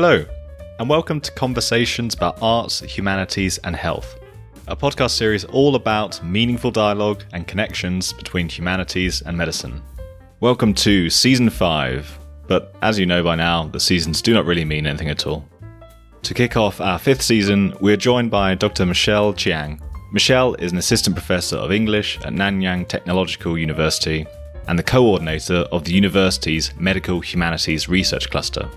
Hello, and welcome to Conversations about Arts, Humanities, and Health, a podcast series all about meaningful dialogue and connections between humanities and medicine. Welcome to Season 5, but as you know by now, the seasons do not really mean anything at all. To kick off our fifth season, we are joined by Dr. Michelle Chiang. Michelle is an assistant professor of English at Nanyang Technological University and the coordinator of the university's Medical Humanities Research Cluster.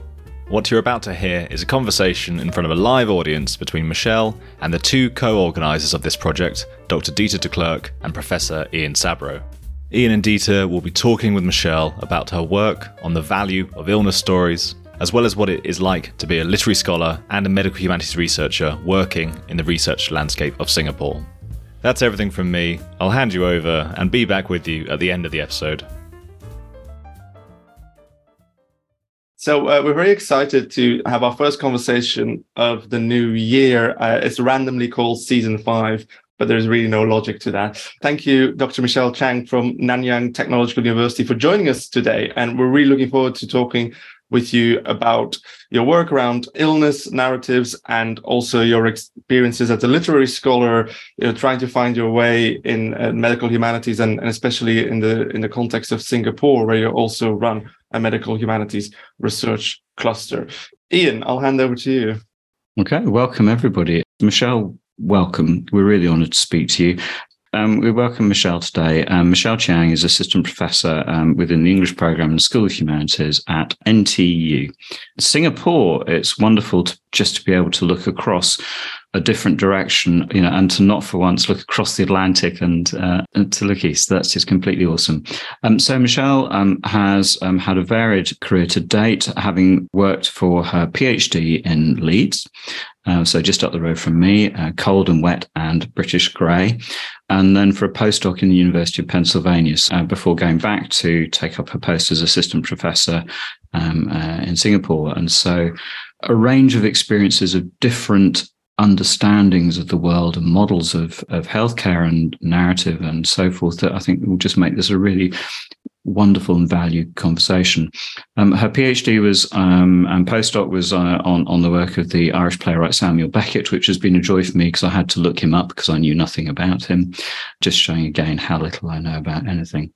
What you're about to hear is a conversation in front of a live audience between Michelle and the two co organisers of this project, Dr. Dieter Declercq and Professor Ian Sabroe. Ian and Dieter will be talking with Michelle about her work on the value of illness stories, as well as what it is like to be a literary scholar and a medical humanities researcher working in the research landscape of Singapore. That's everything from me. I'll hand you over and be back with you at the end of the episode. So uh, we're very excited to have our first conversation of the new year. Uh, it's randomly called season five, but there's really no logic to that. Thank you, Dr. Michelle Chiang from Nanyang Technological University for joining us today. And we're really looking forward to talking with you about your work around illness narratives and also your experiences as a literary scholar, you know, trying to find your way in uh, medical humanities and, and, especially in the in the context of Singapore, where you also run a medical humanities research cluster. Ian, I'll hand over to you. Okay, welcome everybody. Michelle, welcome. We're really honoured to speak to you. Um, we welcome Michelle today. Um, Michelle Chiang is assistant professor um, within the English program in the School of Humanities at NTU. Singapore, it's wonderful to, just to be able to look across a different direction, you know, and to not for once look across the Atlantic and, uh, and to look east. That's just completely awesome. Um, so Michelle um, has um, had a varied career to date, having worked for her PhD in Leeds. Uh, so just up the road from me, uh, cold and wet and British grey, and then for a postdoc in the University of Pennsylvania uh, before going back to take up her post as assistant professor um, uh, in Singapore. And so a range of experiences of different understandings of the world and models of, of healthcare and narrative and so forth that I think will just make this a really wonderful and valued conversation. Um, her PhD was um, and postdoc was uh, on on the work of the Irish playwright Samuel Beckett, which has been a joy for me because I had to look him up because I knew nothing about him. Just showing again how little I know about anything.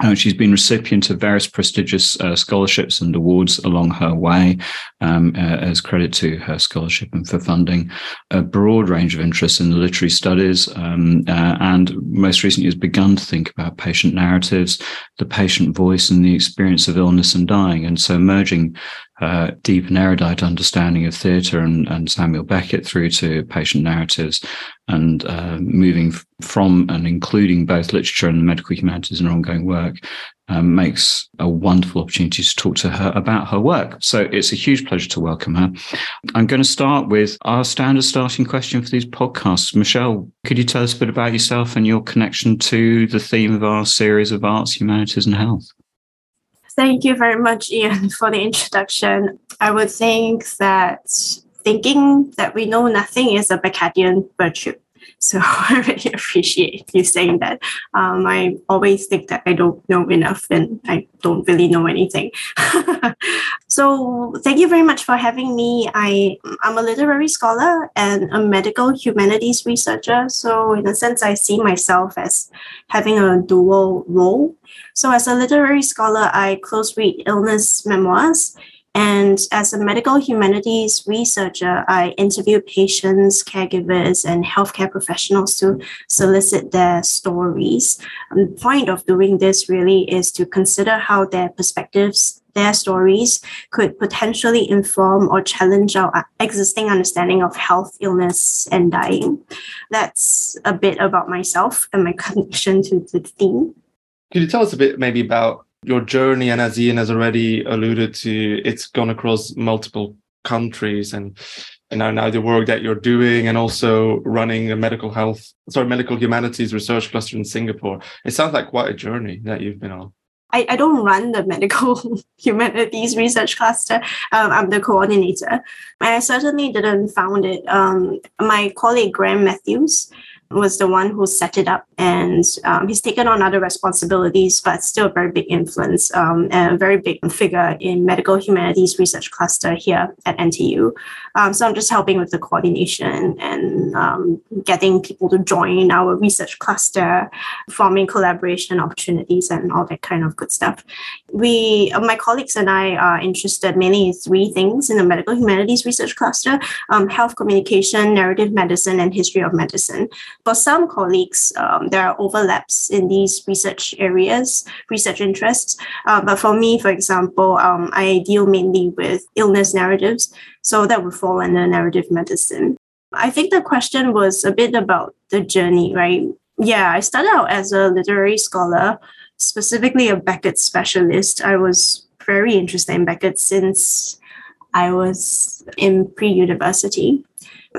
Uh, she's been recipient of various prestigious uh, scholarships and awards along her way, um, uh, as credit to her scholarship and for funding a broad range of interests in literary studies, um, uh, and most recently has begun to think about patient narratives, the patient voice, and the experience of illness and dying. And so, merging uh, deep and erudite understanding of theatre and, and, Samuel Beckett through to patient narratives and uh, moving from and including both literature and the medical humanities in her ongoing work um, makes a wonderful opportunity to talk to her about her work. So it's a huge pleasure to welcome her. I'm going to start with our standard starting question for these podcasts. Michelle, could you tell us a bit about yourself and your connection to the theme of our series of arts, humanities, and health? Thank you very much, Ian, for the introduction. I would think that thinking that we know nothing is a Beckettian virtue. So I really appreciate you saying that. Um, I always think that I don't know enough and I don't really know anything. so thank you very much for having me. I, I'm a literary scholar and a medical humanities researcher. So in a sense, I see myself as having a dual role. So as a literary scholar, I close read illness memoirs and as a medical humanities researcher, I interview patients, caregivers, and healthcare professionals to solicit their stories. And the point of doing this really is to consider how their perspectives, their stories could potentially inform or challenge our existing understanding of health, illness, and dying. That's a bit about myself and my connection to the theme. Could you tell us a bit maybe about your journey, and as Ian has already alluded to, it's gone across multiple countries and and now, now the work that you're doing and also running a medical health sorry medical humanities research cluster in singapore it sounds like quite a journey that you've been on I, I don't run the medical humanities research cluster. Um, I'm the coordinator. I certainly didn't found it. Um, my colleague Graham Matthews was the one who set it up, and um, he's taken on other responsibilities, but still a very big influence um, and a very big figure in medical humanities research cluster here at NTU. Um, so I'm just helping with the coordination and um, getting people to join our research cluster, forming collaboration opportunities, and all that kind of good stuff. We, my colleagues and I, are interested mainly in three things in the medical humanities research cluster: um, health communication, narrative medicine, and history of medicine for some colleagues, um, there are overlaps in these research areas, research interests. Uh, but for me, for example, um, I deal mainly with illness narratives. So that would fall under narrative medicine. I think the question was a bit about the journey, right? Yeah, I started out as a literary scholar, specifically a Beckett specialist. I was very interested in Beckett since I was in pre university.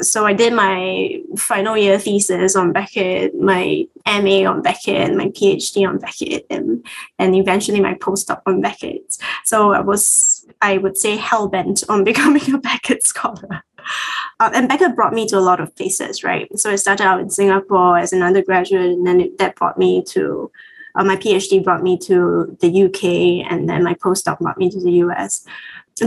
So I did my final year thesis on Beckett, my MA on Beckett, my PhD on Beckett, and, and eventually my postdoc on Beckett. So I was, I would say, hell bent on becoming a Beckett scholar. Uh, and Beckett brought me to a lot of places, right? So I started out in Singapore as an undergraduate, and then it, that brought me to uh, my PhD brought me to the UK, and then my postdoc brought me to the US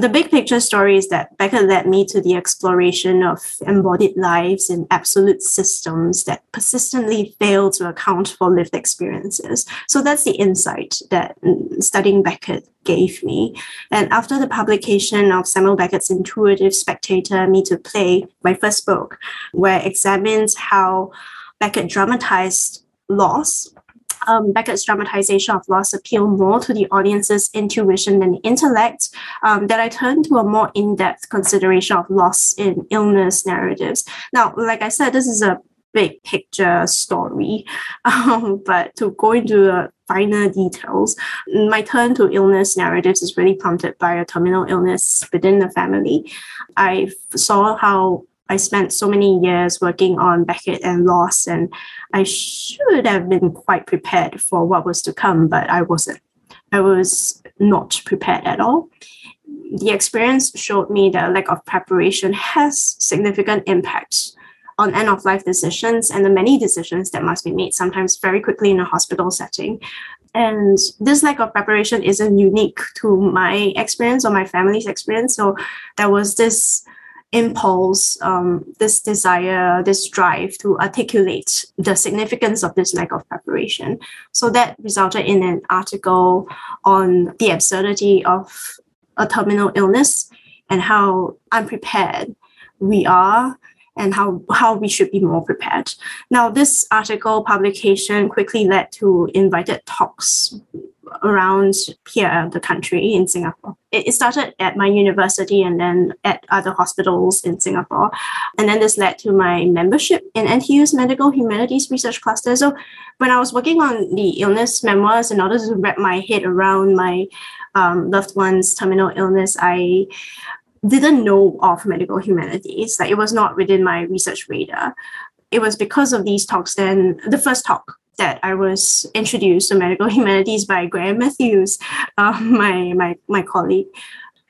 the big picture story is that Beckett led me to the exploration of embodied lives in absolute systems that persistently fail to account for lived experiences. So that's the insight that studying Beckett gave me. And after the publication of Samuel Beckett's intuitive spectator, Me to Play, my first book, where it examines how Beckett dramatized loss um, Beckett's dramatization of loss appeal more to the audience's intuition than intellect, um, that I turned to a more in-depth consideration of loss in illness narratives. Now, like I said, this is a big picture story, um, but to go into the finer details, my turn to illness narratives is really prompted by a terminal illness within the family. I saw how I spent so many years working on Beckett and loss, and I should have been quite prepared for what was to come, but I wasn't. I was not prepared at all. The experience showed me that lack of preparation has significant impact on end of life decisions and the many decisions that must be made sometimes very quickly in a hospital setting. And this lack of preparation isn't unique to my experience or my family's experience. So there was this impulse, um, this desire, this drive to articulate the significance of this lack of preparation. So that resulted in an article on the absurdity of a terminal illness and how unprepared we are and how, how we should be more prepared. Now, this article publication quickly led to invited talks around here, the country in Singapore. It, it started at my university and then at other hospitals in Singapore. And then this led to my membership in NTU's Medical Humanities Research Cluster. So when I was working on the illness memoirs, in order to wrap my head around my um, loved one's terminal illness, I didn't know of medical humanities. Like it was not within my research radar. It was because of these talks. Then the first talk that I was introduced to medical humanities by Graham Matthews, um, my, my, my colleague.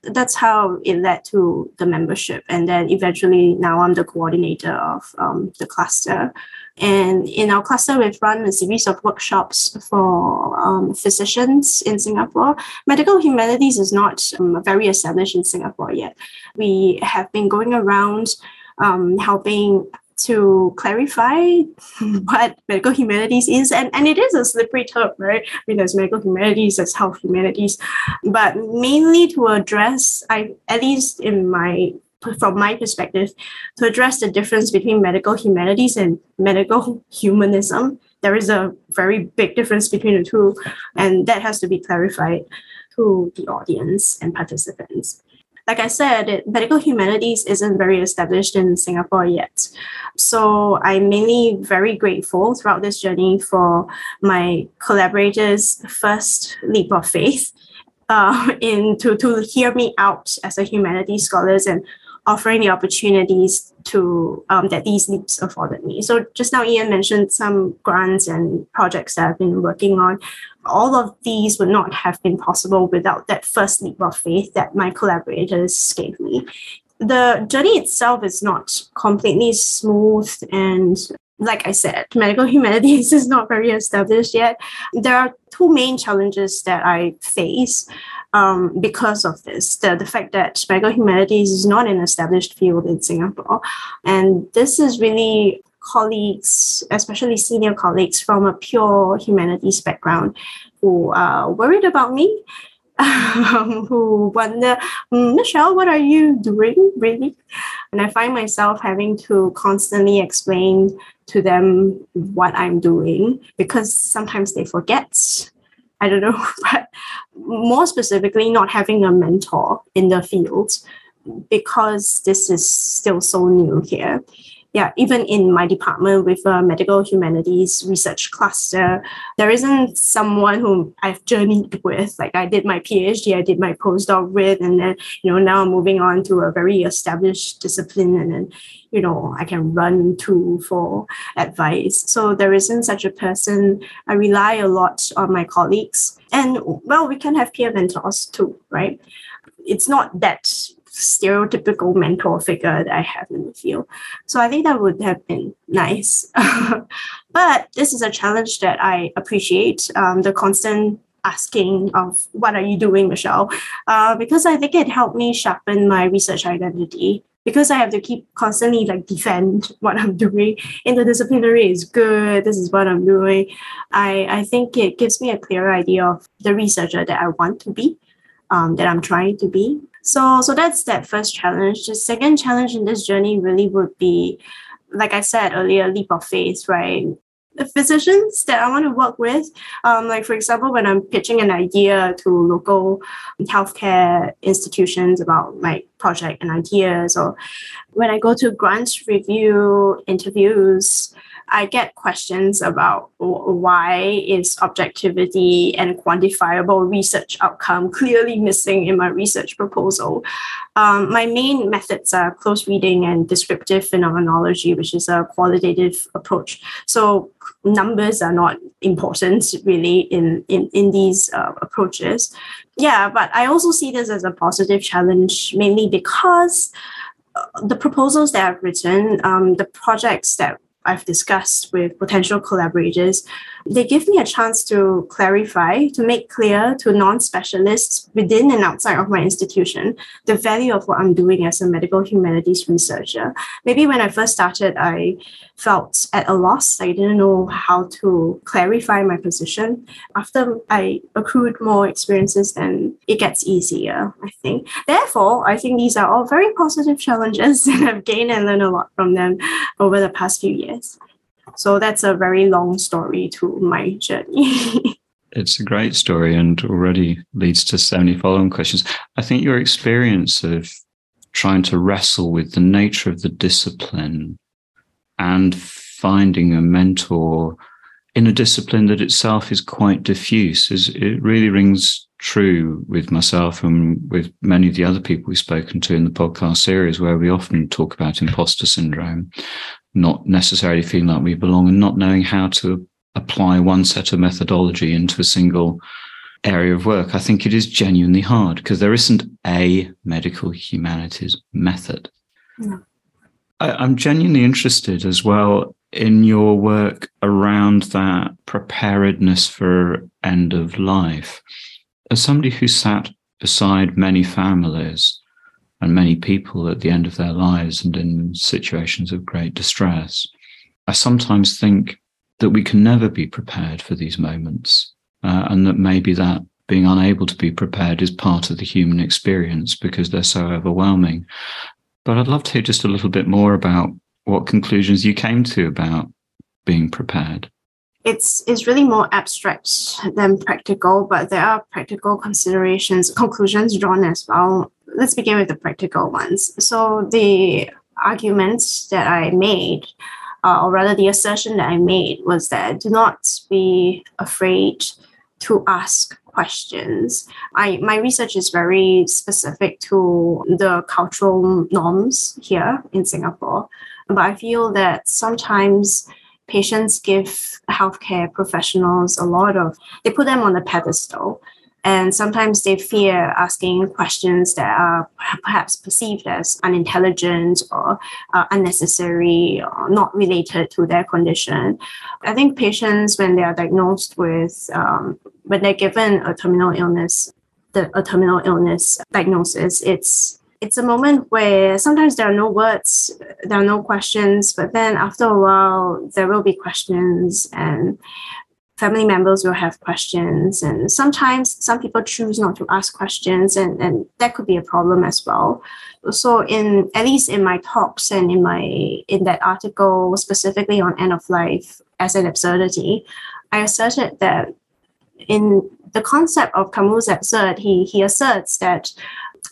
That's how it led to the membership. And then eventually now I'm the coordinator of um, the cluster. And in our cluster, we've run a series of workshops for um, physicians in Singapore. Medical humanities is not um, very established in Singapore yet. We have been going around um, helping to clarify what medical humanities is. And, and it is a slippery term, right? I mean, there's medical humanities, there's health humanities, but mainly to address, I at least in my from my perspective, to address the difference between medical humanities and medical humanism. There is a very big difference between the two, and that has to be clarified to the audience and participants like I said, it, medical humanities isn't very established in Singapore yet. So I'm mainly very grateful throughout this journey for my collaborators' first leap of faith uh, in to, to hear me out as a humanities scholars and offering the opportunities to um, that these leaps afforded me. So just now Ian mentioned some grants and projects that I've been working on all of these would not have been possible without that first leap of faith that my collaborators gave me. The journey itself is not completely smooth and like I said, medical humanities is not very established yet. There are two main challenges that I face um, because of this the, the fact that medical humanities is not an established field in Singapore. And this is really colleagues, especially senior colleagues from a pure humanities background, who are worried about me who wonder, mm, Michelle, what are you doing really? And I find myself having to constantly explain to them what I'm doing because sometimes they forget. I don't know, but more specifically, not having a mentor in the field because this is still so new here yeah, even in my department with a medical humanities research cluster, there isn't someone whom I've journeyed with. Like I did my PhD, I did my postdoc with, and then you know now I'm moving on to a very established discipline, and then you know I can run to for advice. So there isn't such a person. I rely a lot on my colleagues, and well, we can have peer mentors too, right? It's not that stereotypical mentor figure that I have in the field. So I think that would have been nice. but this is a challenge that I appreciate um, the constant asking of what are you doing, Michelle? Uh, because I think it helped me sharpen my research identity. Because I have to keep constantly like defend what I'm doing. Interdisciplinary is good. This is what I'm doing. I, I think it gives me a clear idea of the researcher that I want to be, um, that I'm trying to be. So, so that's that first challenge. The second challenge in this journey really would be, like I said earlier, leap of faith, right? The physicians that I want to work with, um, like for example, when I'm pitching an idea to local healthcare institutions about my project and ideas, or when I go to grant review interviews, I get questions about why is objectivity and quantifiable research outcome clearly missing in my research proposal. Um, my main methods are close reading and descriptive phenomenology, which is a qualitative approach. So numbers are not important really in in, in these uh, approaches. Yeah, but I also see this as a positive challenge, mainly because uh, the proposals that I've written, um, the projects that I've discussed with potential collaborators, they give me a chance to clarify, to make clear to non specialists within and outside of my institution the value of what I'm doing as a medical humanities researcher. Maybe when I first started, I felt at a loss. I didn't know how to clarify my position. After I accrued more experiences, then it gets easier, I think. Therefore, I think these are all very positive challenges, and I've gained and learned a lot from them over the past few years. So that's a very long story to my journey. it's a great story and already leads to so many following questions. I think your experience of trying to wrestle with the nature of the discipline and finding a mentor in a discipline that itself is quite diffuse is it really rings true with myself and with many of the other people we've spoken to in the podcast series where we often talk about imposter syndrome not necessarily feeling like we belong and not knowing how to apply one set of methodology into a single area of work. I think it is genuinely hard because there isn't a medical humanities method. No. I, am genuinely interested as well in your work around that preparedness for end of life. As somebody who sat beside many families, and many people at the end of their lives and in situations of great distress. I sometimes think that we can never be prepared for these moments, uh, and that maybe that being unable to be prepared is part of the human experience because they're so overwhelming. But I'd love to hear just a little bit more about what conclusions you came to about being prepared it's it's really more abstract than practical, but there are practical considerations, conclusions drawn as well. Let's begin with the practical ones. So the arguments that I made, uh, or rather the assertion that I made, was that do not be afraid to ask questions. I my research is very specific to the cultural norms here in Singapore, but I feel that sometimes patients give healthcare professionals a lot of, they put them on a pedestal. And sometimes they fear asking questions that are perhaps perceived as unintelligent or uh, unnecessary or not related to their condition. I think patients, when they are diagnosed with, um, when they're given a terminal illness, the, a terminal illness diagnosis, it's it's a moment where sometimes there are no words, there are no questions, but then after a while, there will be questions and family members will have questions. And sometimes some people choose not to ask questions, and, and that could be a problem as well. So in at least in my talks and in my in that article specifically on end of life as an absurdity, I asserted that in the concept of Camus' absurd, he he asserts that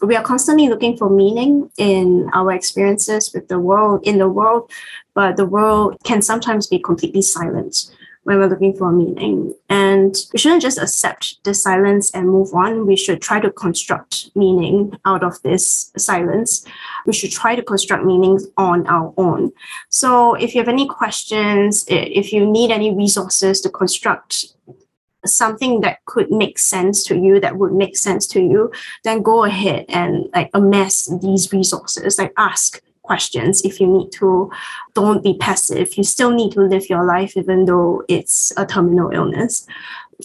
we are constantly looking for meaning in our experiences with the world in the world but the world can sometimes be completely silent when we're looking for meaning. And we shouldn't just accept the silence and move on. We should try to construct meaning out of this silence. We should try to construct meanings on our own. So if you have any questions if you need any resources to construct something that could make sense to you that would make sense to you then go ahead and like amass these resources. Like ask questions. If you need to don't be passive. You still need to live your life even though it's a terminal illness.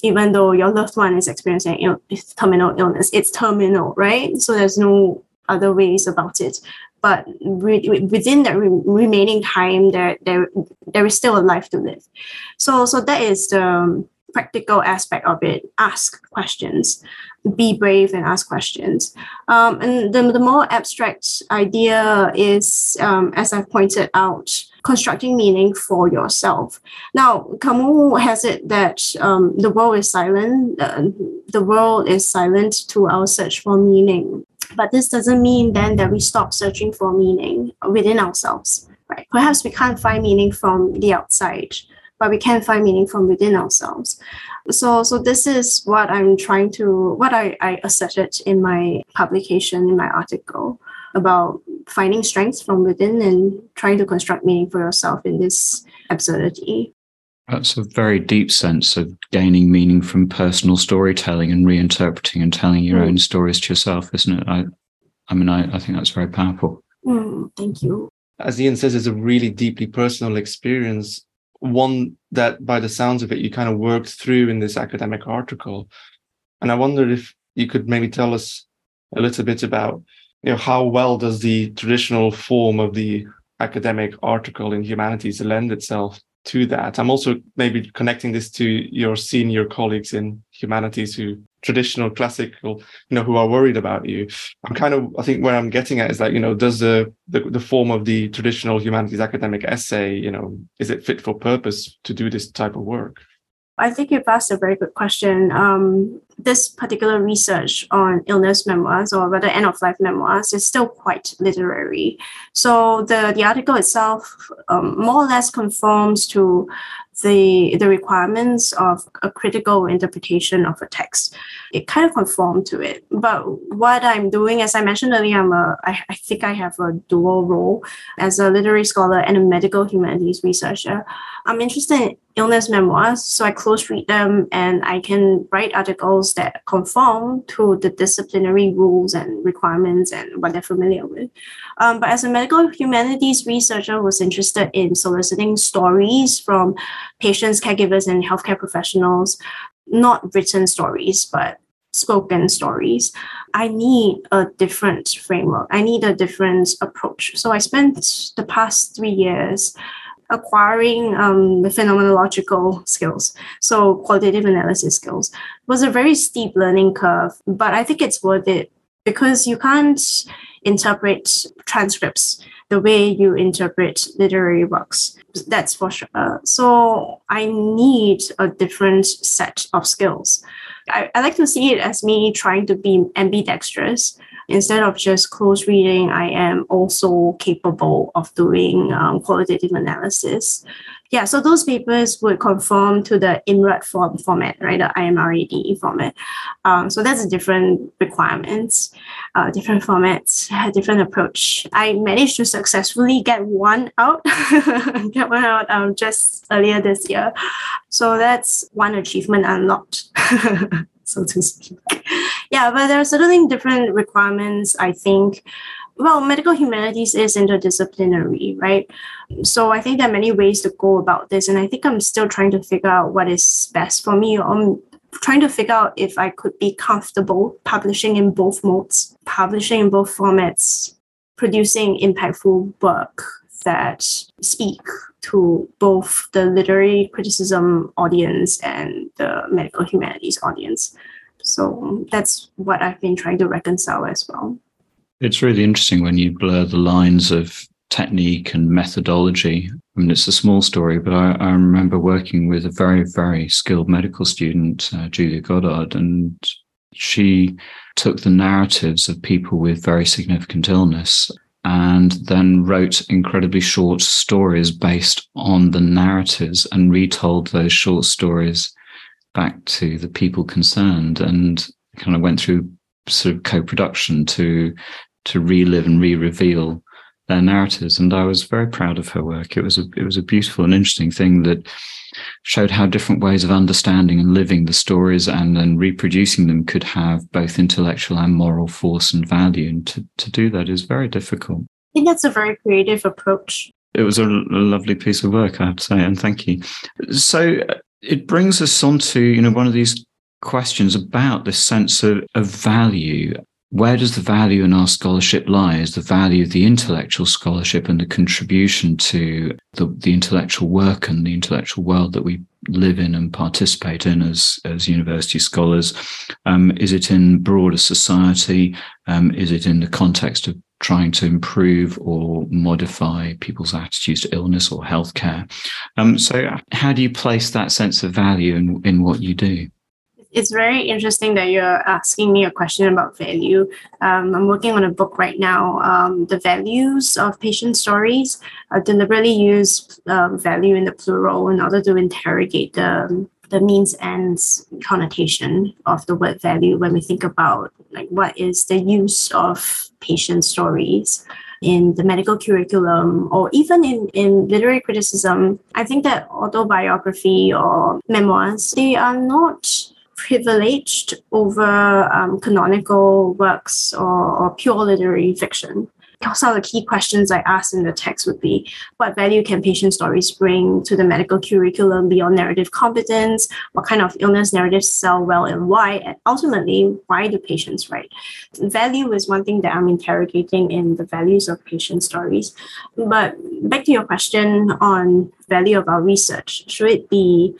Even though your loved one is experiencing Ill- terminal illness. It's terminal right? So there's no other ways about it. But re- within that re- remaining time there, there there is still a life to live. So so that is the practical aspect of it ask questions be brave and ask questions. Um, and the, the more abstract idea is um, as i've pointed out constructing meaning for yourself. Now camus has it that um, the world is silent uh, the world is silent to our search for meaning. But this doesn't mean then that we stop searching for meaning within ourselves right? Perhaps we can't find meaning from the outside but we can find meaning from within ourselves. So, so this is what I'm trying to, what I, I asserted in my publication, in my article about finding strength from within and trying to construct meaning for yourself in this absurdity. That's a very deep sense of gaining meaning from personal storytelling and reinterpreting and telling your mm. own stories to yourself, isn't it? I, I mean, I, I think that's very powerful. Mm, thank you. As Ian says, it's a really deeply personal experience one that by the sounds of it you kind of worked through in this academic article. And i wondered if you could maybe tell us a little bit about you know how well does the traditional form of the academic article in humanities lend itself to that? I'm also maybe connecting this to your senior colleagues in humanities who traditional classical you know who are worried about you i'm kind of i think where i'm getting at is like you know does the, the the form of the traditional humanities academic essay you know is it fit for purpose to do this type of work I think you've asked a very good question. Um, this particular research on illness memoirs, or rather end of life memoirs, is still quite literary. So the, the article itself um, more or less conforms to the, the requirements of a critical interpretation of a text. It kind of conformed to it. But what I'm doing, as I mentioned earlier, I'm a, I, I think I have a dual role as a literary scholar and a medical humanities researcher. I'm interested in illness memoirs, so I close read them and I can write articles that conform to the disciplinary rules and requirements and what they're familiar with. Um, but as a medical humanities researcher, was interested in soliciting stories from patients, caregivers, and healthcare professionals, not written stories, but spoken stories. I need a different framework. I need a different approach. So I spent the past three years acquiring um, the phenomenological skills, so qualitative analysis skills, was a very steep learning curve, but I think it's worth it because you can't interpret transcripts the way you interpret literary works. That's for sure. so I need a different set of skills. I, I like to see it as me trying to be ambidextrous instead of just close reading, I am also capable of doing um, qualitative analysis. Yeah, so those papers would conform to the IMRAD form format, right? The IMRAD format. Um, so that's a different requirements, uh, different formats, different approach. I managed to successfully get one out, get one out um, just earlier this year. So that's one achievement unlocked, so to speak. Yeah, but there are certainly different requirements, I think. Well, medical humanities is interdisciplinary, right? So I think there are many ways to go about this. And I think I'm still trying to figure out what is best for me. I'm trying to figure out if I could be comfortable publishing in both modes, publishing in both formats, producing impactful work that speak to both the literary criticism audience and the medical humanities audience. So that's what I've been trying to reconcile as well. It's really interesting when you blur the lines of technique and methodology. I mean, it's a small story, but I, I remember working with a very, very skilled medical student, uh, Julia Goddard, and she took the narratives of people with very significant illness and then wrote incredibly short stories based on the narratives and retold those short stories back to the people concerned and kind of went through sort of co-production to to relive and re-reveal their narratives and I was very proud of her work it was a it was a beautiful and interesting thing that showed how different ways of understanding and living the stories and then reproducing them could have both intellectual and moral force and value. And to, to do that is very difficult. I think that's a very creative approach. It was a, a lovely piece of work, I have to say, and thank you. So it brings us on to, you know, one of these questions about this sense of, of value where does the value in our scholarship lie? Is the value of the intellectual scholarship and the contribution to the, the intellectual work and the intellectual world that we live in and participate in as, as university scholars? Um, is it in broader society? Um, is it in the context of trying to improve or modify people's attitudes to illness or healthcare? Um, so, how do you place that sense of value in, in what you do? it's very interesting that you're asking me a question about value. Um, I'm working on a book right now, um, The Values of Patient Stories. I deliberately use um, value in the plural in order to interrogate the, the means ends connotation of the word value when we think about like what is the use of patient stories in the medical curriculum or even in, in literary criticism, I think that autobiography or memoirs, they are not privileged over um, canonical works or, or pure literary fiction. Some of the key questions I asked in the text would be what value can patient stories bring to the medical curriculum beyond narrative competence? What kind of illness narratives sell well and why? And ultimately, why do patients write? Value is one thing that I'm interrogating in the values of patient stories. But back to your question on value of our research, should it be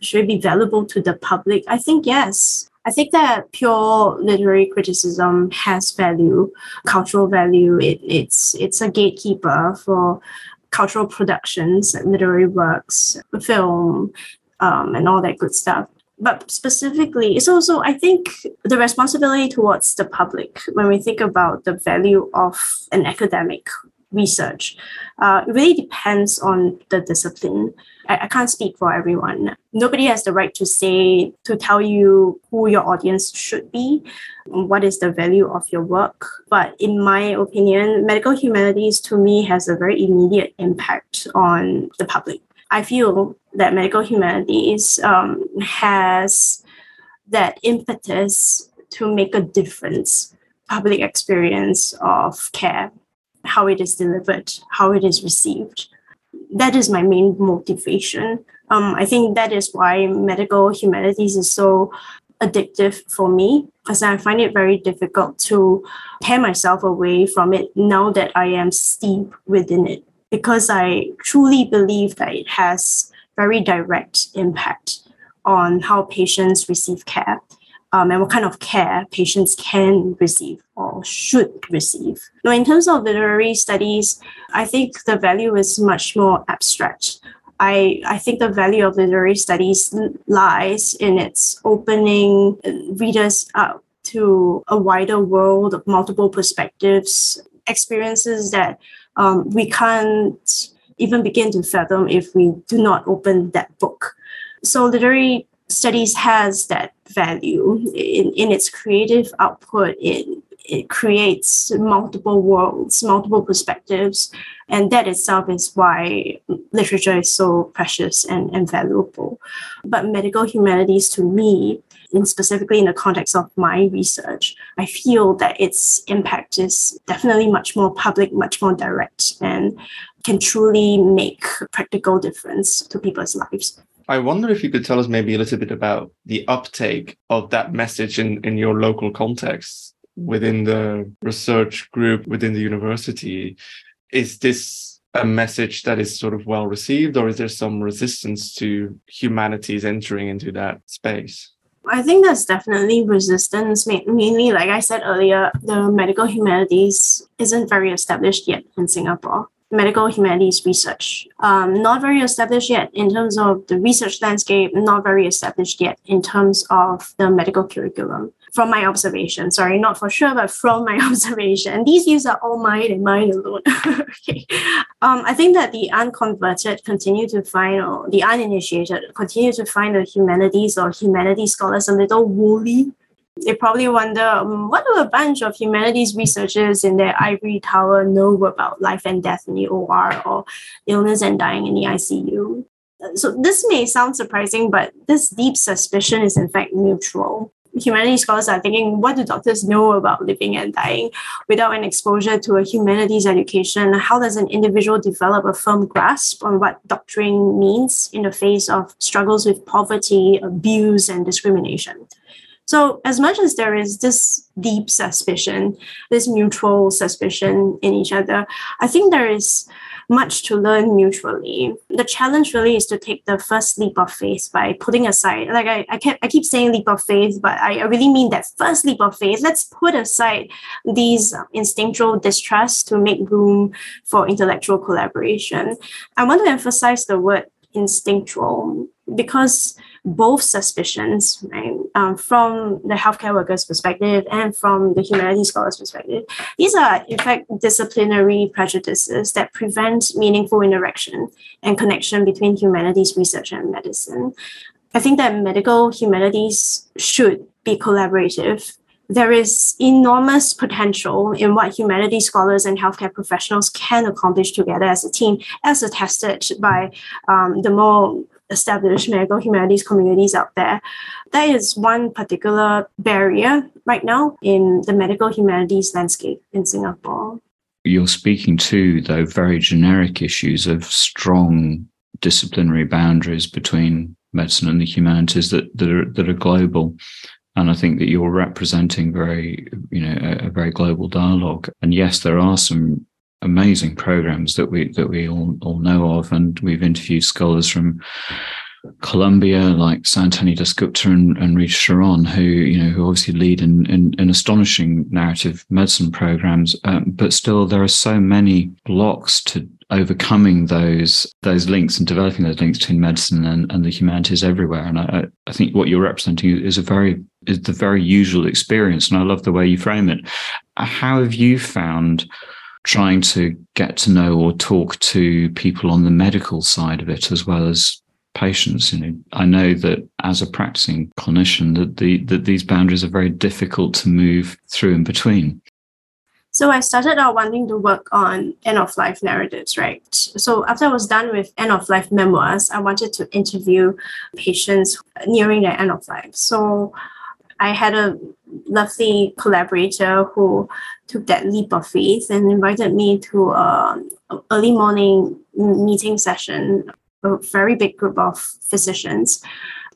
should it be valuable to the public? I think yes. I think that pure literary criticism has value, cultural value. It, it's it's a gatekeeper for cultural productions, literary works, film, um, and all that good stuff. But specifically, it's also I think the responsibility towards the public when we think about the value of an academic research. Uh, it really depends on the discipline. I, I can't speak for everyone. Nobody has the right to say, to tell you who your audience should be, what is the value of your work. But in my opinion, medical humanities to me has a very immediate impact on the public. I feel that medical humanities um, has that impetus to make a difference public experience of care how it is delivered, how it is received. That is my main motivation. Um, I think that is why medical humanities is so addictive for me, because I find it very difficult to tear myself away from it now that I am steeped within it, because I truly believe that it has very direct impact on how patients receive care um, and what kind of care patients can receive or should receive. Now, in terms of literary studies, I think the value is much more abstract. I, I think the value of literary studies lies in its opening readers up to a wider world of multiple perspectives, experiences that um, we can't even begin to fathom if we do not open that book. So, literary studies has that value in, in its creative output it it creates multiple worlds multiple perspectives and that itself is why literature is so precious and, and valuable but medical humanities to me and specifically in the context of my research, I feel that its impact is definitely much more public, much more direct, and can truly make practical difference to people's lives. I wonder if you could tell us maybe a little bit about the uptake of that message in, in your local context within the research group within the university. Is this a message that is sort of well received, or is there some resistance to humanities entering into that space? I think there's definitely resistance. Mainly, like I said earlier, the medical humanities isn't very established yet in Singapore medical humanities research. Um, not very established yet in terms of the research landscape, not very established yet in terms of the medical curriculum. From my observation, sorry, not for sure, but from my observation, And these views are all mine and mine alone. okay. Um, I think that the unconverted continue to find, or the uninitiated continue to find the humanities or humanities scholars a little woolly they probably wonder um, what do a bunch of humanities researchers in their ivory tower know about life and death in the OR or illness and dying in the ICU. So this may sound surprising, but this deep suspicion is in fact neutral. Humanities scholars are thinking, what do doctors know about living and dying without an exposure to a humanities education? How does an individual develop a firm grasp on what doctoring means in the face of struggles with poverty, abuse, and discrimination? So, as much as there is this deep suspicion, this mutual suspicion in each other, I think there is much to learn mutually. The challenge really is to take the first leap of faith by putting aside, like I, I, keep, I keep saying leap of faith, but I really mean that first leap of faith. Let's put aside these instinctual distrust to make room for intellectual collaboration. I want to emphasize the word instinctual because both suspicions, right, um, from the healthcare workers' perspective and from the humanities scholars' perspective, these are in fact disciplinary prejudices that prevent meaningful interaction and connection between humanities research and medicine. I think that medical humanities should be collaborative. There is enormous potential in what humanities scholars and healthcare professionals can accomplish together as a team, as attested by um, the more established medical humanities communities out there. That is one particular barrier right now in the medical humanities landscape in Singapore. You're speaking to, though, very generic issues of strong disciplinary boundaries between medicine and the humanities that, that are that are global and I think that you're representing very, you know, a, a, very global dialogue. And yes, there are some amazing programs that we that we all, all know of, and we've interviewed scholars from Columbia, like Sayantani DasGupta and, and Rita Charon, who you know who obviously lead in, in, in astonishing narrative medicine programs, um, but still there are so many blocks to overcoming those those links and developing those links between medicine and, and the humanities everywhere. And I, I think what you're representing is a very is the very usual experience, and I love the way you frame it. How have you found? Trying to get to know or talk to people on the medical side of it as well as patients you know i know that as a practicing clinician that the that these boundaries are very difficult to move through and between so I started out wanting to work on end of life narratives, right? So after I was done with end of life memoirs, I wanted to interview patients nearing their end of life. So I had a lovely collaborator who took that leap of faith and invited me to an early morning meeting session, a very big group of physicians.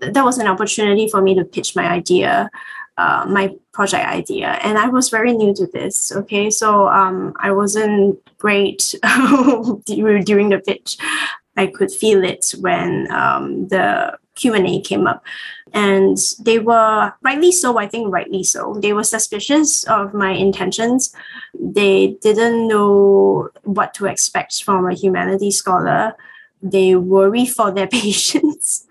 That was an opportunity for me to pitch my idea uh, my project idea and i was very new to this okay? So um, i wasn't great during the pitch. I could feel it when um, the q&a came up and they were rightly so i think rightly so. They were suspicious of my intentions. They didn't know what to expect from a humanities scholar they worry for their patients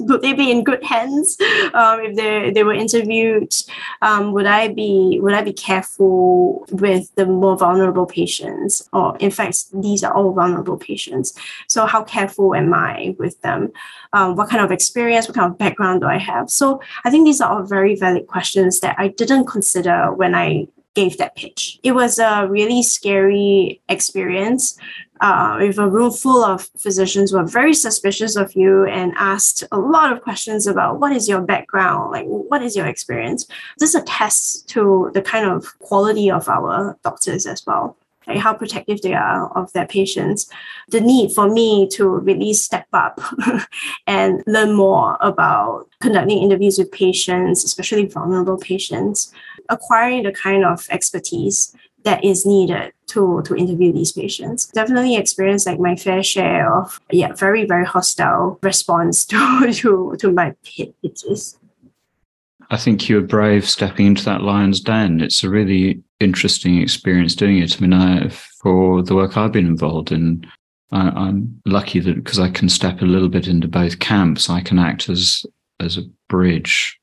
would they be in good hands um, if they, they were interviewed? Um, would I be would I be careful with the more vulnerable patients? Or in fact, these are all vulnerable patients. So how careful am I with them? Um, what kind of experience, what kind of background do I have? So I think these are all very valid questions that I didn't consider when I gave that pitch. It was a really scary experience uh, with a room full of physicians who are very suspicious of you and asked a lot of questions about what is your background, like what is your experience. This attests to the kind of quality of our doctors as well. Like how protective they are of their patients, the need for me to really step up and learn more about conducting interviews with patients, especially vulnerable patients, acquiring the kind of expertise that is needed to to interview these patients. Definitely experienced like my fair share of yeah, very, very hostile response to to, to my pitches. I think you were brave stepping into that lion's den. It's a really interesting experience doing it. I mean, I, for the work I've been involved in, I, am lucky that because I can step a little bit into both camps, I can act as as a bridge,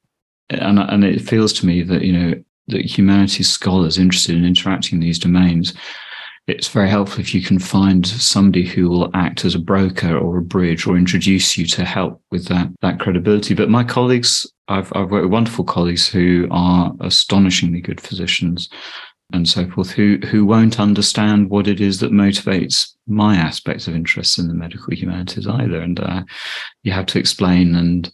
and and it feels to me that you know the humanities scholars interested in interacting in these domains, it's very helpful if you can find somebody who will act as a broker or a bridge or introduce you to help with that that credibility. But my colleagues, I've, I've worked with wonderful colleagues who are astonishingly good physicians and so forth, who who won't understand what it is that motivates my aspects of interest in the medical humanities either, and uh, you have to explain and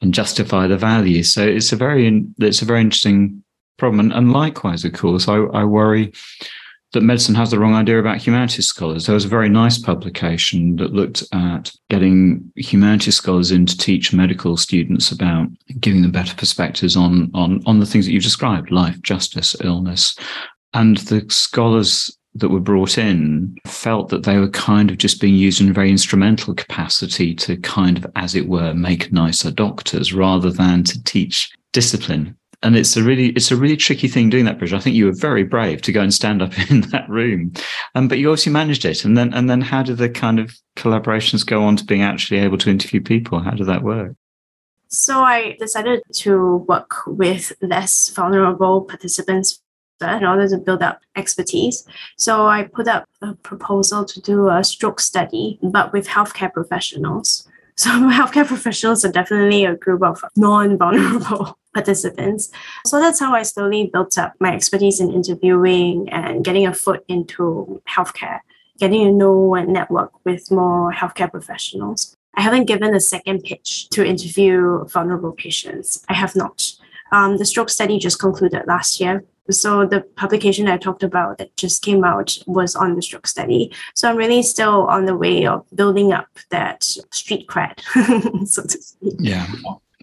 and justify the value. So it's a very it's a very interesting problem. And, and likewise, of course, I, I worry that medicine has the wrong idea about humanities scholars. There was a very nice publication that looked at getting humanities scholars in to teach medical students about giving them better perspectives on, on, on the things that you've described, life, justice, illness. And the scholars that were brought in felt that they were kind of just being used in a very instrumental capacity to kind of, as it were, make nicer doctors rather than to teach discipline and it's a really it's a really tricky thing doing that bridge. I think you were very brave to go and stand up in that room. Um, but you obviously managed it. And then and then how did the kind of collaborations go on to being actually able to interview people? How did that work? So i decided to work with less vulnerable participants in order to build up expertise. So I put up a proposal to do a stroke study, but with healthcare professionals. So healthcare professionals are definitely a group of non-vulnerable participants. So that's how I slowly built up my expertise in interviewing and getting a foot into healthcare, getting to know and network with more healthcare professionals. I haven't given a second pitch to interview vulnerable patients. I have not. Um, the stroke study just concluded last year. So the publication I talked about that just came out was on the stroke study. So I'm really still on the way of building up that street cred, so to speak. Yeah.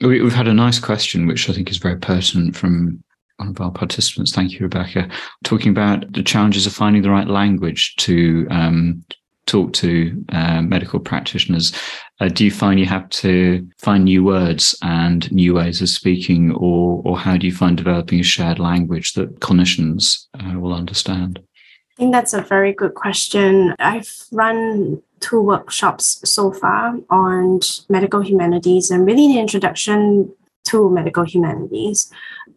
We've had a nice question, which I think is very pertinent from one of our participants. Thank you, Rebecca. Talking about the challenges of finding the right language to um, talk to uh, medical practitioners. Uh, do you find you have to find new words and new ways of speaking, or or how do you find developing a shared language that clinicians uh, will understand? I think that's a very good question. I've run two workshops so far on medical humanities and really the introduction to medical humanities.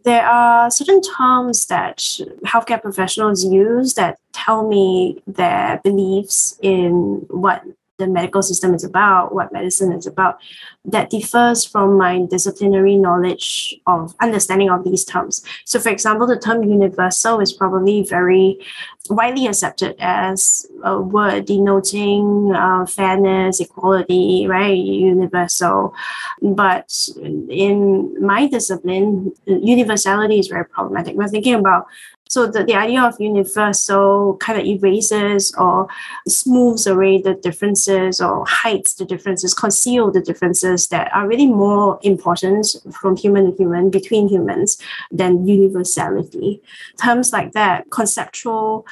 There are certain terms that healthcare professionals use that tell me their beliefs in what the medical system is about, what medicine is about, that differs from my disciplinary knowledge of understanding of these terms. So, for example, the term universal is probably very widely accepted as a word denoting uh, fairness, equality, right? Universal. But in my discipline, universality is very problematic. We're thinking about so the, the idea of universal kind of erases or smooths away the differences or hides the differences, conceal the differences that are really more important from human to human, between humans, than universality. Terms like that, conceptual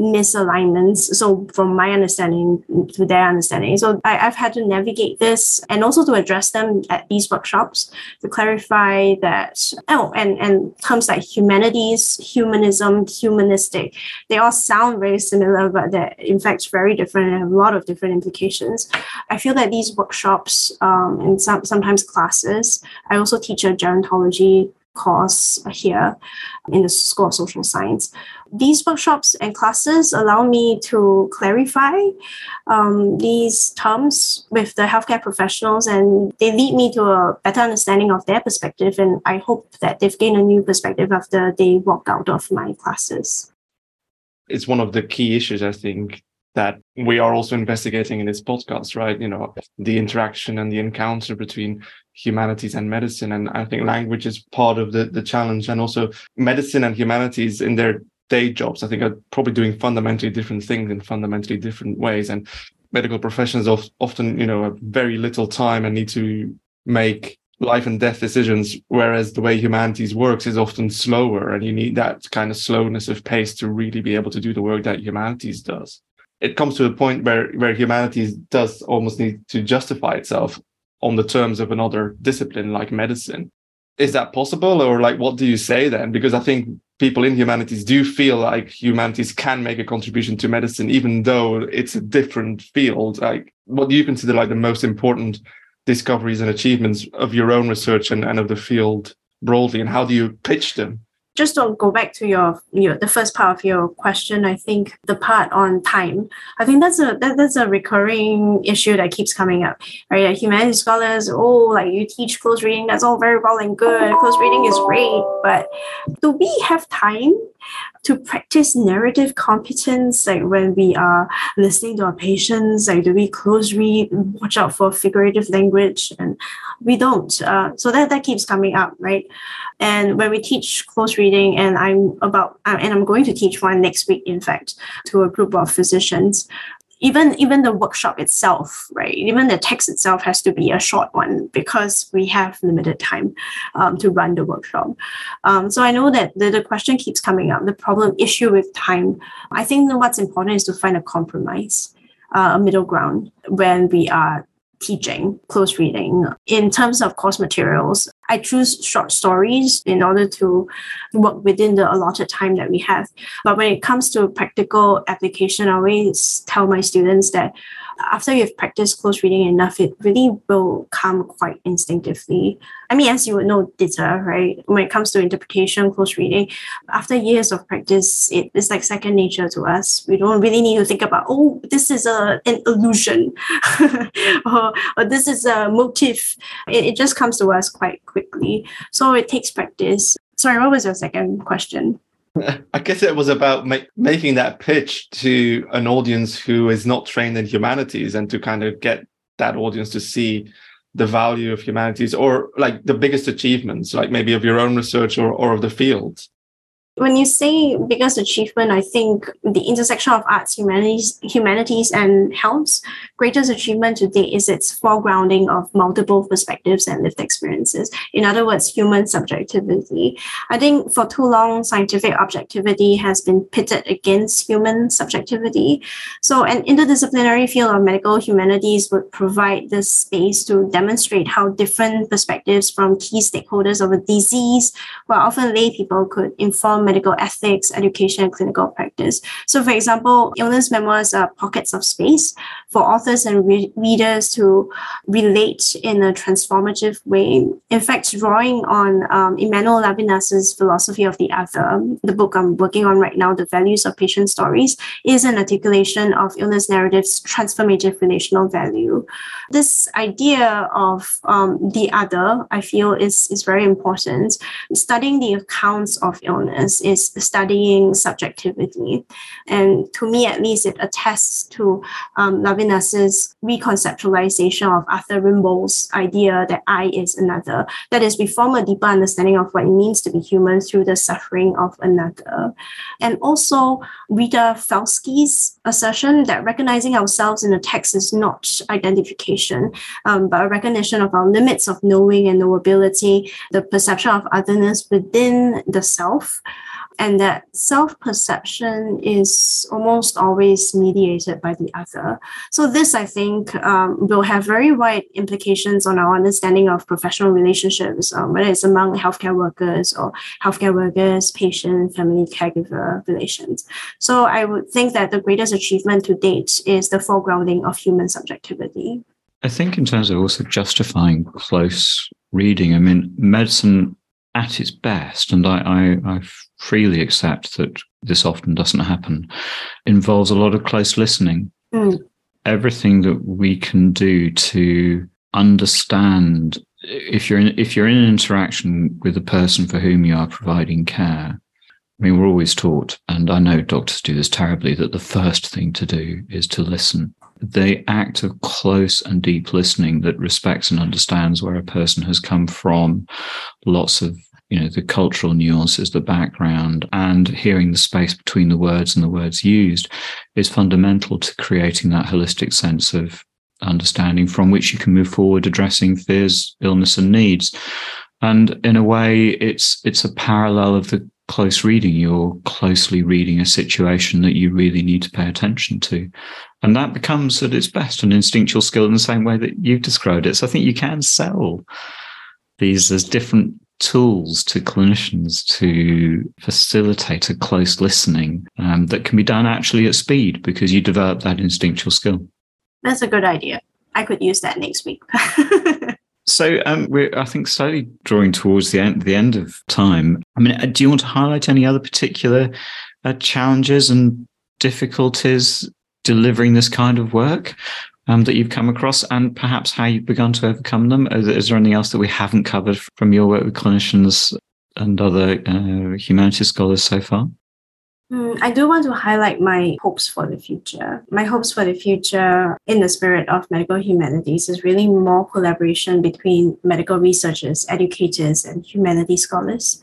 misalignments. So, from my understanding to their understanding. So, I, have had to navigate this and also to address them at these workshops to clarify that, oh, and, and terms like humanities, humanism, humanistic, they all sound very similar, but they're in fact very different and have a lot of different implications. I feel that these workshops um, and some, sometimes classes, I also teach a gerontology course here in the School of Social Science. These workshops and classes allow me to clarify um, these terms with the healthcare professionals, and they lead me to a better understanding of their perspective. And I hope that they've gained a new perspective after they walk out of my classes. It's one of the key issues, I think, that we are also investigating in this podcast, right? You know, the interaction and the encounter between humanities and medicine. And I think language is part of the, the challenge. And also medicine and humanities in their day jobs, I think are probably doing fundamentally different things in fundamentally different ways. And medical professionals often, you know, have very little time and need to make life and death decisions, whereas the way humanities works is often slower, and you need that kind of slowness of pace to really be able to do the work that humanities does. It comes to a point where where humanities does almost need to justify itself on the terms of another discipline like medicine. Is that possible, or like what do you say then? Because I think people in humanities do feel like humanities can make a contribution to medicine, even though it's a different field. Like, what do you consider like the most important discoveries and achievements of your own research and, and of the field broadly, and how do you pitch them? Just to go back to your, your the first part of your question, I think the part on time, I think that's a that, that's a recurring issue that keeps coming up. Right, like humanities scholars, oh, like you teach close reading, that's all very well and good. Close reading is great, but do we have time to practice narrative competence, like when we are listening to our patients, like do we close read, watch out for figurative language, and we don't. Uh, so that that keeps coming up, right? And when we teach close reading, and I'm about, uh, and I'm going to teach one next week, in fact, to a group of physicians even even the workshop itself, right? Even the text itself has to be a short one because we have limited time um, to run the workshop. Um, so I know that the, the question keeps coming up. The problem issue with time. I think what's important is to find a compromise, uh, a middle ground when we are teaching close reading. In terms of course materials, I choose short stories in order to work within the allotted time that we have. But when it comes to practical application, I always tell my students that after you've practiced close reading enough, it really will come quite instinctively. I mean, as you would know, Dieter, right? When it comes to interpretation, close reading, after years of practice, it is like second nature to us. We don't really need to think about, oh, this is a, an illusion or, or this is a motif. It, it just comes to us quite quickly. So it takes practice. Sorry, what was your second question? I guess it was about make, making that pitch to an audience who is not trained in humanities and to kind of get that audience to see the value of humanities or like the biggest achievements, like maybe of your own research or, or of the field when you say biggest achievement, I think the intersection of arts, humanities, humanities and health, greatest achievement to date is its foregrounding of multiple perspectives and lived experiences. In other words, human subjectivity. I think for too long, scientific objectivity has been pitted against human subjectivity. So an interdisciplinary field of medical humanities would provide the space to demonstrate how different perspectives from key stakeholders of a disease, while often lay people could inform medical ethics, education, and clinical practice. So, for example, illness memoirs are pockets of space for authors and re- readers to relate in a transformative way. In fact, drawing on um, Emmanuel Levinas's philosophy of the other, the book I'm working on right now, The Values of Patient Stories, is an articulation of illness narrative's transformative relational value. This idea of um, the other, I feel, is, is very important. Studying the accounts of illness is studying subjectivity. And to me, at least, it attests to um, Levinas's reconceptualization of Arthur Rimbaud's idea that I is another. That is, we form a deeper understanding of what it means to be human through the suffering of another. And also, Rita Felski's assertion that recognizing ourselves in a text is not identification, um, but a recognition of our limits of knowing and knowability, the perception of otherness within the self and that self perception is almost always mediated by the other. So, this I think um, will have very wide implications on our understanding of professional relationships, um, whether it's among healthcare workers or healthcare workers, patient, family, caregiver relations. So, I would think that the greatest achievement to date is the foregrounding of human subjectivity. I think, in terms of also justifying close reading, I mean, medicine at its best, and I, I, I freely accept that this often doesn't happen, involves a lot of close listening. Mm. Everything that we can do to understand if you're in if you're in an interaction with the person for whom you are providing care I mean, we're always taught, and I know doctors do this terribly, that the first thing to do is to listen. The act of close and deep listening that respects and understands where a person has come from, lots of you know the cultural nuances the background and hearing the space between the words and the words used is fundamental to creating that holistic sense of understanding from which you can move forward addressing fears illness and needs. And in a way it's it's a parallel of the close reading you're closely reading a situation that you really need to pay attention to and that becomes at its best an instinctual skill in the same way that you've described it so i think you can sell these as different tools to clinicians to facilitate a close listening um, that can be done actually at speed because you develop that instinctual skill that's a good idea. I could use that next week. so um, we're, I think, slowly drawing towards the end, the end of time. I mean, uh, do you want to highlight any other particular uh, challenges and difficulties delivering this kind of work um, that you've come across, and perhaps how you've begun to overcome them? Is, is, there anything else that we haven't covered from your work with clinicians and other uh, humanities scholars so far? Mm, I do want to highlight my hopes for the future. My hopes for the future, in the spirit of medical humanities, is really more collaboration between medical researchers, educators, and humanities scholars.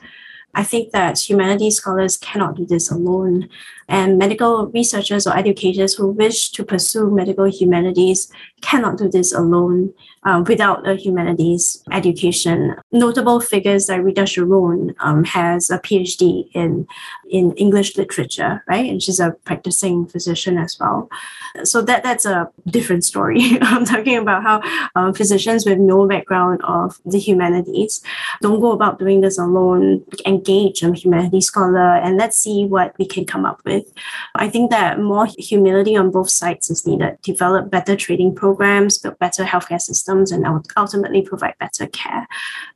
I think that humanities scholars cannot do this alone, and medical researchers or educators who wish to pursue medical humanities cannot do this alone um, without a humanities education. Notable figures like Rita Charon um, has a PhD in, in English literature, right? And she's a practicing physician as well. So that that's a different story. I'm talking about how um, physicians with no background of the humanities don't go about doing this alone, engage a humanities scholar, and let's see what we can come up with. I think that more humility on both sides is needed. Develop better training programs, build better healthcare systems systems and ultimately provide better care.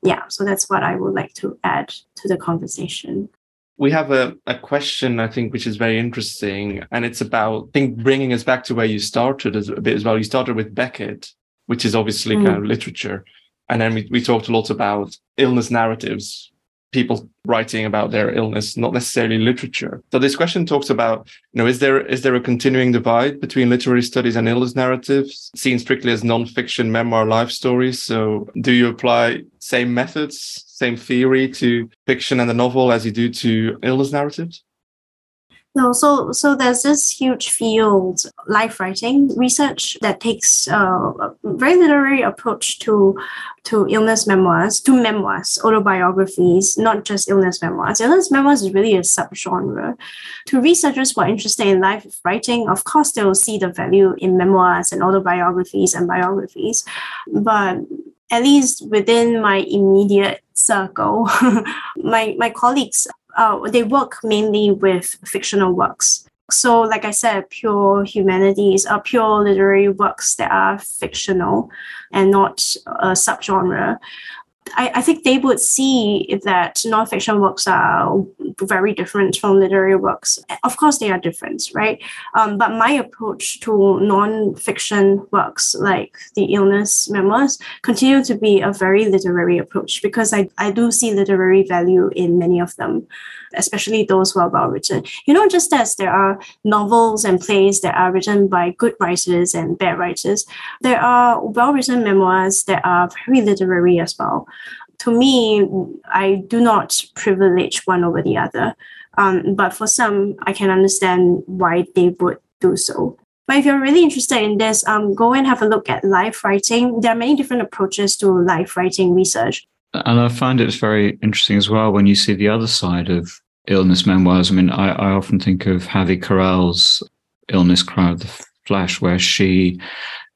Yeah, so that's what I would like to add to the conversation. We have a, a question, I think, which is very interesting. And it's about, I think, bringing us back to where you started as a bit as well. You started with Beckett, which is obviously mm. kind of literature. And then we, we talked a lot about illness narratives, people writing about their illness, not necessarily literature. So this question talks about, you know, is there is there a continuing divide between literary studies and illness narratives, seen strictly as non-fiction memoir life stories? So do you apply same methods, same theory to fiction and the novel as you do to illness narratives? No, so so there's this huge field, life writing research that takes uh, a very literary approach to to illness memoirs, to memoirs, autobiographies, not just illness memoirs. Illness memoirs is really a subgenre. To researchers who are interested in life writing, of course, they will see the value in memoirs and autobiographies and biographies, but at least within my immediate circle, my my colleagues uh, they work mainly with fictional works. So, like I said, pure humanities are pure literary works that are fictional and not a subgenre. I, I think they would see that nonfiction works are very different from literary works. Of course, they are different, right? Um, but my approach to nonfiction works like the illness memoirs continue to be a very literary approach because I, I do see literary value in many of them especially those who are well written. You know, just as there are novels and plays that are written by good writers and bad writers, there are well written memoirs that are very literary as well. To me, I do not privilege one over the other. Um, but for some, I can understand why they would do so. But if you're really interested in this, um, go and have a look at life writing. There are many different approaches to life writing research. And I find it's very interesting as well when you see the other side of illness memoirs. I mean, I, I often think of Havi Carel's Illness Cry of the Flesh, where she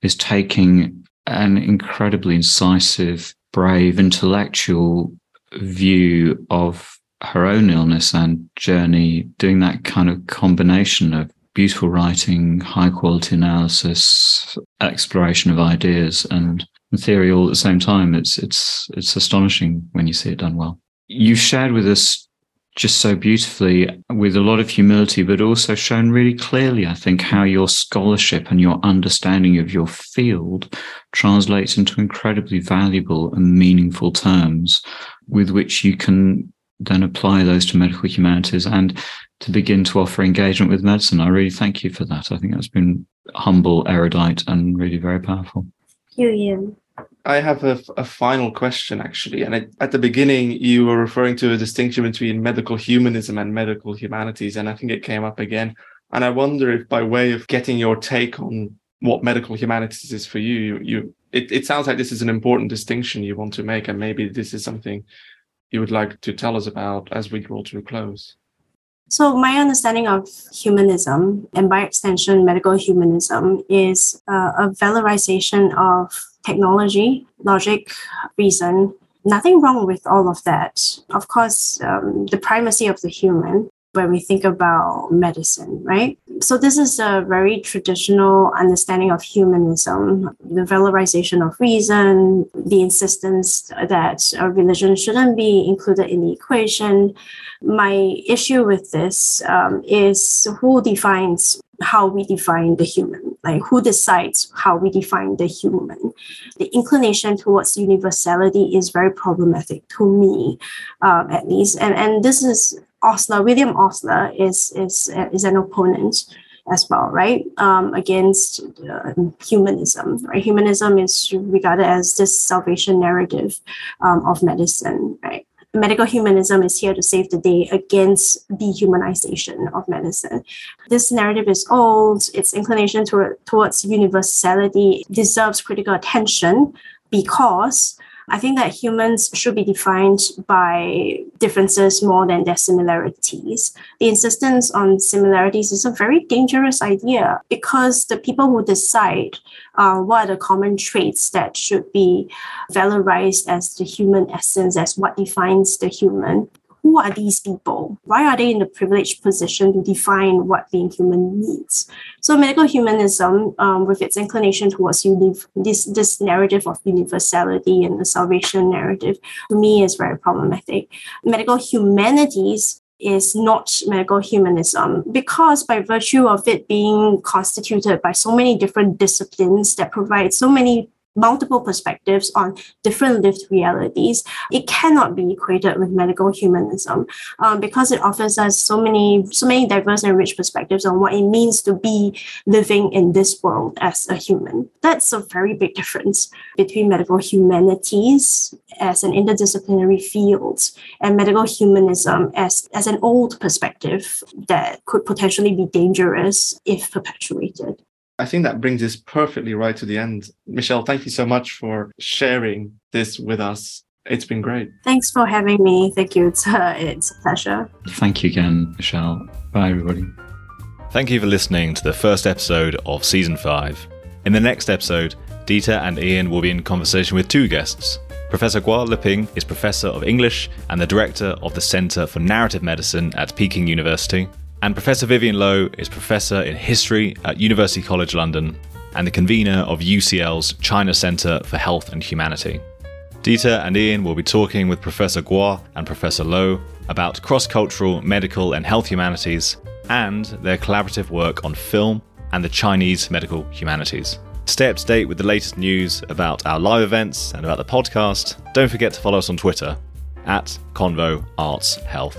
is taking an incredibly incisive, brave, intellectual view of her own illness and journey, doing that kind of combination of beautiful writing, high quality analysis, exploration of ideas, and theory all at the same time. It's it's it's astonishing when you see it done well. You've shared with us just so beautifully with a lot of humility, but also shown really clearly, I think, how your scholarship and your understanding of your field translates into incredibly valuable and meaningful terms with which you can then apply those to medical humanities and to begin to offer engagement with medicine. I really thank you for that. I think that's been humble, erudite, and really very powerful. Thank you, Ian. I have a, a final question, actually. And at the beginning, you were referring to a distinction between medical humanism and medical humanities. And I think it came up again. And I wonder if, by way of getting your take on what medical humanities is for you, you, you it, it sounds like this is an important distinction you want to make. And maybe this is something you would like to tell us about as we draw to a close. So, my understanding of humanism, and by extension, medical humanism, is uh, a valorization of technology, logic, reason. Nothing wrong with all of that. Of course, um, the primacy of the human when we think about medicine, right? So this is a very traditional understanding of humanism, the valorization of reason, the insistence that religion shouldn't be included in the equation. My issue with this um, is who defines how we define the human, like who decides how we define the human. The inclination towards universality is very problematic to me, um, at least. And, and this is Osler, William Osler is, is, is an opponent as well, right? Um, against uh, humanism, right? Humanism is regarded as this salvation narrative um, of medicine, right? Medical humanism is here to save the day against dehumanization of medicine. This narrative is old, its inclination toward, towards universality deserves critical attention because I think that humans should be defined by differences more than their similarities. The insistence on similarities is a very dangerous idea because the people who decide uh, what are the common traits that should be valorized as the human essence, as what defines the human, who are these people? Why are they in the privileged position to define what being human means? So medical humanism, um, with its inclination towards this, this narrative of universality and the salvation narrative, to me is very problematic. Medical humanities is not medical humanism because by virtue of it being constituted by so many different disciplines that provide so many multiple perspectives on different lived realities, it cannot be equated with medical humanism um, because it offers us so many, so many diverse and rich perspectives on what it means to be living in this world as a human. That's a very big difference between medical humanities as an interdisciplinary field and medical humanism as, as an old perspective that could potentially be dangerous if perpetuated. I think that brings us perfectly right to the end. Michelle, thank you so much for sharing this with us. It's been great. Thanks for having me. Thank you. It's, uh, it's a pleasure. Thank you again, Michelle. Bye, everybody. Thank you for listening to the first episode of season five. In the next episode, Dieter and Ian will be in conversation with two guests. Professor Guo Liping is Professor of English and the Director of the Centre for Narrative Medicine at Peking University, and Professor Vivienne Lo is Professor in History at University College London and the convener of UCL's China Centre for Health and Humanity. Dieter and Ian will be talking with Professor Guo and Professor Lo about cross cultural medical and health humanities and their collaborative work on film and the Chinese medical humanities. Stay up to date with the latest news about our live events and about the podcast, don't forget to follow us on Twitter at Convo Arts Health.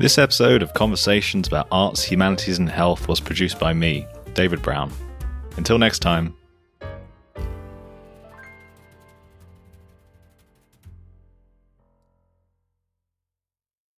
This episode of Conversations about Arts, Humanities, and Health was produced by me, David Brown. Until next time,